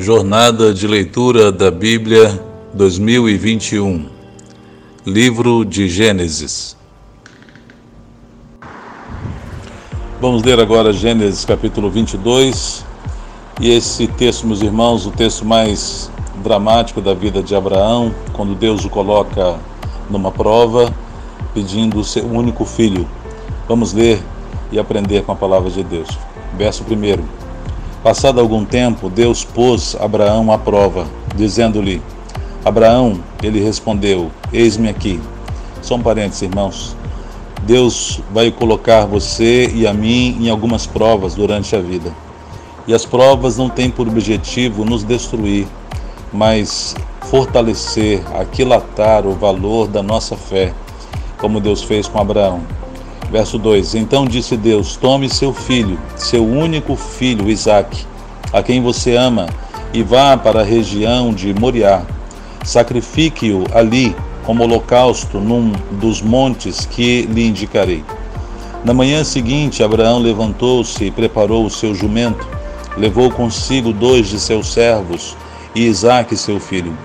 Jornada de Leitura da Bíblia 2021 Livro de Gênesis Vamos ler agora Gênesis capítulo 22 e esse texto, meus irmãos, o texto mais dramático da vida de Abraão, quando Deus o coloca numa prova, pedindo o seu único filho. Vamos ler e aprender com a palavra de Deus. Verso 1. Passado algum tempo, Deus pôs Abraão à prova, dizendo-lhe: Abraão, ele respondeu: Eis-me aqui. Só um parênteses, irmãos. Deus vai colocar você e a mim em algumas provas durante a vida. E as provas não têm por objetivo nos destruir, mas fortalecer, aquilatar o valor da nossa fé, como Deus fez com Abraão. Verso 2: Então disse Deus: Tome seu filho, seu único filho, Isaque, a quem você ama, e vá para a região de Moriá. Sacrifique-o ali como holocausto num dos montes que lhe indicarei. Na manhã seguinte, Abraão levantou-se e preparou o seu jumento, levou consigo dois de seus servos e Isaque, seu filho.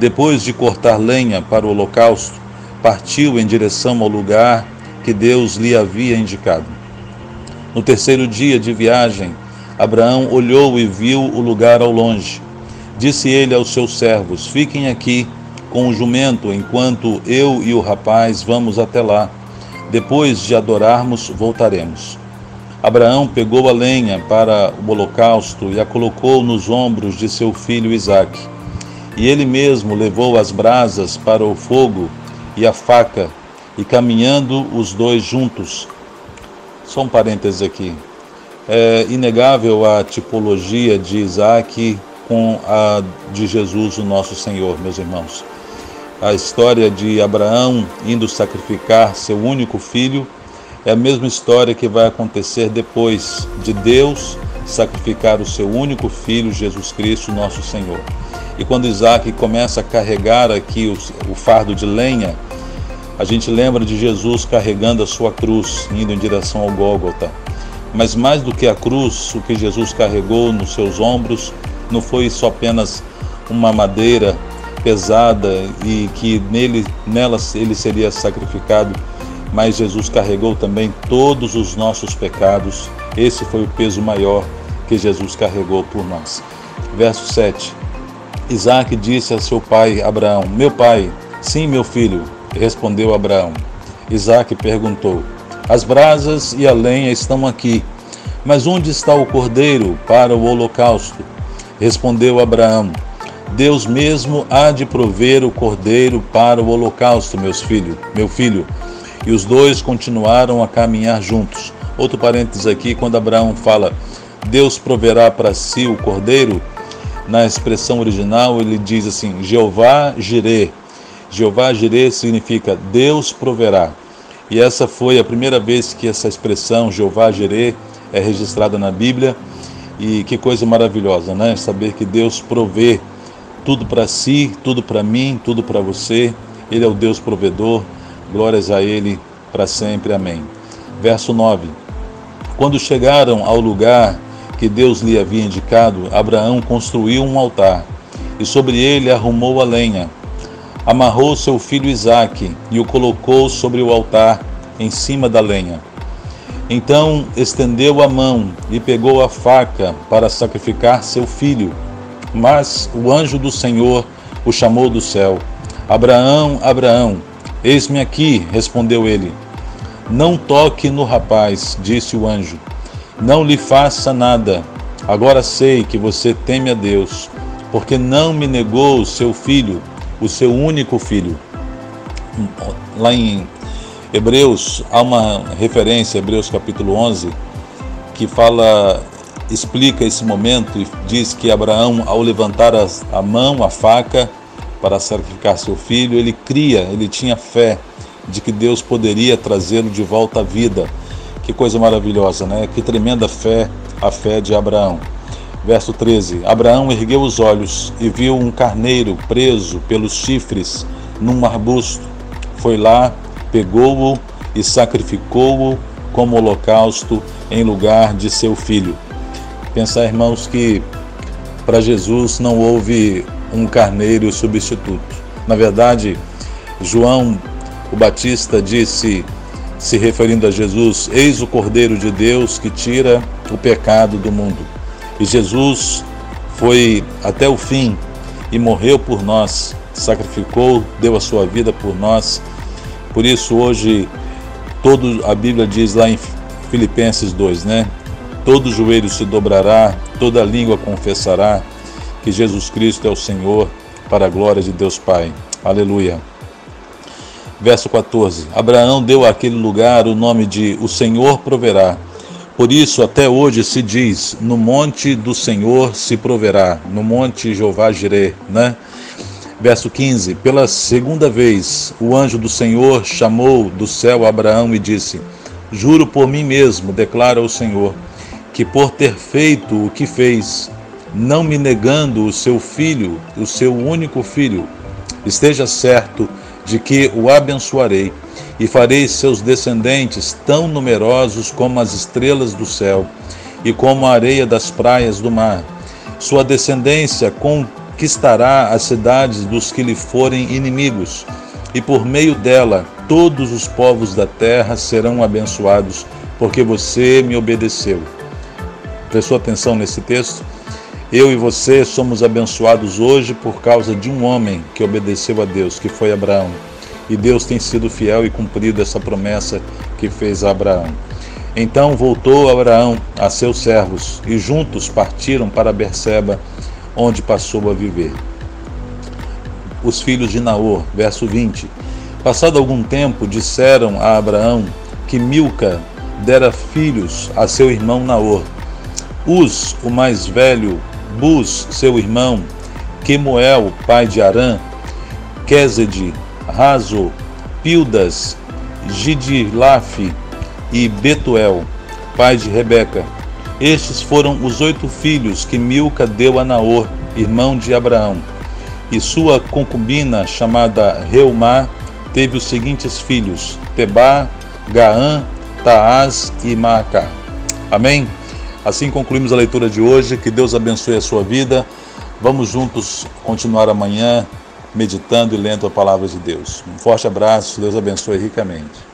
Depois de cortar lenha para o holocausto, partiu em direção ao lugar que Deus lhe havia indicado. No terceiro dia de viagem, Abraão olhou e viu o lugar ao longe. Disse ele aos seus servos: Fiquem aqui com o jumento enquanto eu e o rapaz vamos até lá. Depois de adorarmos, voltaremos. Abraão pegou a lenha para o holocausto e a colocou nos ombros de seu filho Isaque. E ele mesmo levou as brasas para o fogo e a faca e caminhando os dois juntos. Só um parêntese aqui. É inegável a tipologia de Isaac com a de Jesus, o nosso Senhor, meus irmãos. A história de Abraão indo sacrificar seu único filho é a mesma história que vai acontecer depois de Deus sacrificar o seu único filho, Jesus Cristo, nosso Senhor. E quando Isaac começa a carregar aqui o, fardo de lenha, a gente lembra de Jesus carregando a sua cruz, indo em direção ao Gólgota. Mas mais do que a cruz, o que Jesus carregou nos seus ombros não foi só apenas uma madeira pesada e que nele, nela ele seria sacrificado, mas Jesus carregou também todos os nossos pecados. Esse foi o peso maior que Jesus carregou por nós. Verso 7. Isaac disse a seu pai Abraão: Meu pai, sim, meu filho, respondeu Abraão. Isaac perguntou: As brasas e a lenha estão aqui, mas onde está o cordeiro para o holocausto? Respondeu Abraão: Deus mesmo há de prover o cordeiro para o holocausto, meus filhos, meu filho. E os dois continuaram a caminhar juntos. Outro parênteses aqui, quando Abraão fala Deus proverá para si o cordeiro, na expressão original ele diz assim: Jeová Jireh, Jeová Jireh significa Deus proverá. E essa foi a primeira vez que essa expressão Jeová Jireh é registrada na Bíblia. E que coisa maravilhosa, né? Saber que Deus provê tudo para si, tudo para mim, tudo para você. Ele é o Deus provedor. Glórias a ele para sempre. Amém. Verso 9. Quando chegaram ao lugar que Deus lhe havia indicado, Abraão construiu um altar e sobre ele arrumou a lenha amarrou seu filho Isaque e o colocou sobre o altar, em cima da lenha. Então estendeu a mão e pegou a faca para sacrificar seu filho. Mas o anjo do Senhor o chamou do céu: Abraão, Abraão, eis-me aqui, respondeu ele. Não toque no rapaz, disse o anjo. Não lhe faça nada. Agora sei que você teme a Deus, porque não me negou seu filho, o seu único filho. Lá em Hebreus há uma referência, Hebreus capítulo 11, que fala, explica esse momento e diz que Abraão, ao levantar a mão, a faca, para sacrificar seu filho, ele cria, ele tinha fé de que Deus poderia trazê-lo de volta à vida. Que coisa maravilhosa, né? Que tremenda fé, a fé de Abraão. Verso 13: Abraão ergueu os olhos e viu um carneiro preso pelos chifres num arbusto. Foi lá, pegou-o e sacrificou-o como holocausto em lugar de seu filho. Pensar, irmãos, que para Jesus não houve um carneiro substituto. Na verdade, João o Batista disse, se referindo a Jesus: Eis o Cordeiro de Deus que tira o pecado do mundo. E Jesus foi até o fim e morreu por nós, sacrificou, deu a sua vida por nós. Por isso hoje todo a Bíblia diz lá em Filipenses 2, né? Todo joelho se dobrará, toda língua confessará que Jesus Cristo é o Senhor, para a glória de Deus Pai. Aleluia. Verso 14: Abraão deu àquele lugar o nome de O Senhor proverá. Por isso, até hoje se diz: No monte do Senhor se proverá, no monte Jeová Jireh, né? Verso 15: Pela segunda vez, o anjo do Senhor chamou do céu Abraão e disse: Juro por mim mesmo, declara o Senhor, que por ter feito o que fez, não me negando o seu filho, o seu único filho, esteja certo de que o abençoarei e farei seus descendentes tão numerosos como as estrelas do céu e como a areia das praias do mar. Sua descendência conquistará as cidades dos que lhe forem inimigos, e por meio dela todos os povos da terra serão abençoados, porque você me obedeceu. Prestou atenção nesse texto? Eu e você somos abençoados hoje por causa de um homem que obedeceu a Deus, que foi Abraão. E Deus tem sido fiel e cumprido essa promessa que fez a Abraão. Então voltou Abraão a seus servos e juntos partiram para Berseba, onde passou a viver. Os filhos de Naor, verso 20. Passado algum tempo, disseram a Abraão que Milca dera filhos a seu irmão Naor. Uz, o mais velho, Bus, seu irmão, Quemuel, pai de Arã, Quezede, Razo, Pildas, Gidilaf e Betuel, pai de Rebeca. Estes foram os oito filhos que Milca deu a Naor, irmão de Abraão. E sua concubina, chamada Reumá, teve os seguintes filhos: Tebá, Gaã, Taás e Maacá. Amém? Assim concluímos a leitura de hoje. Que Deus abençoe a sua vida. Vamos juntos continuar amanhã meditando e lendo a palavra de Deus. Um forte abraço. Deus abençoe ricamente.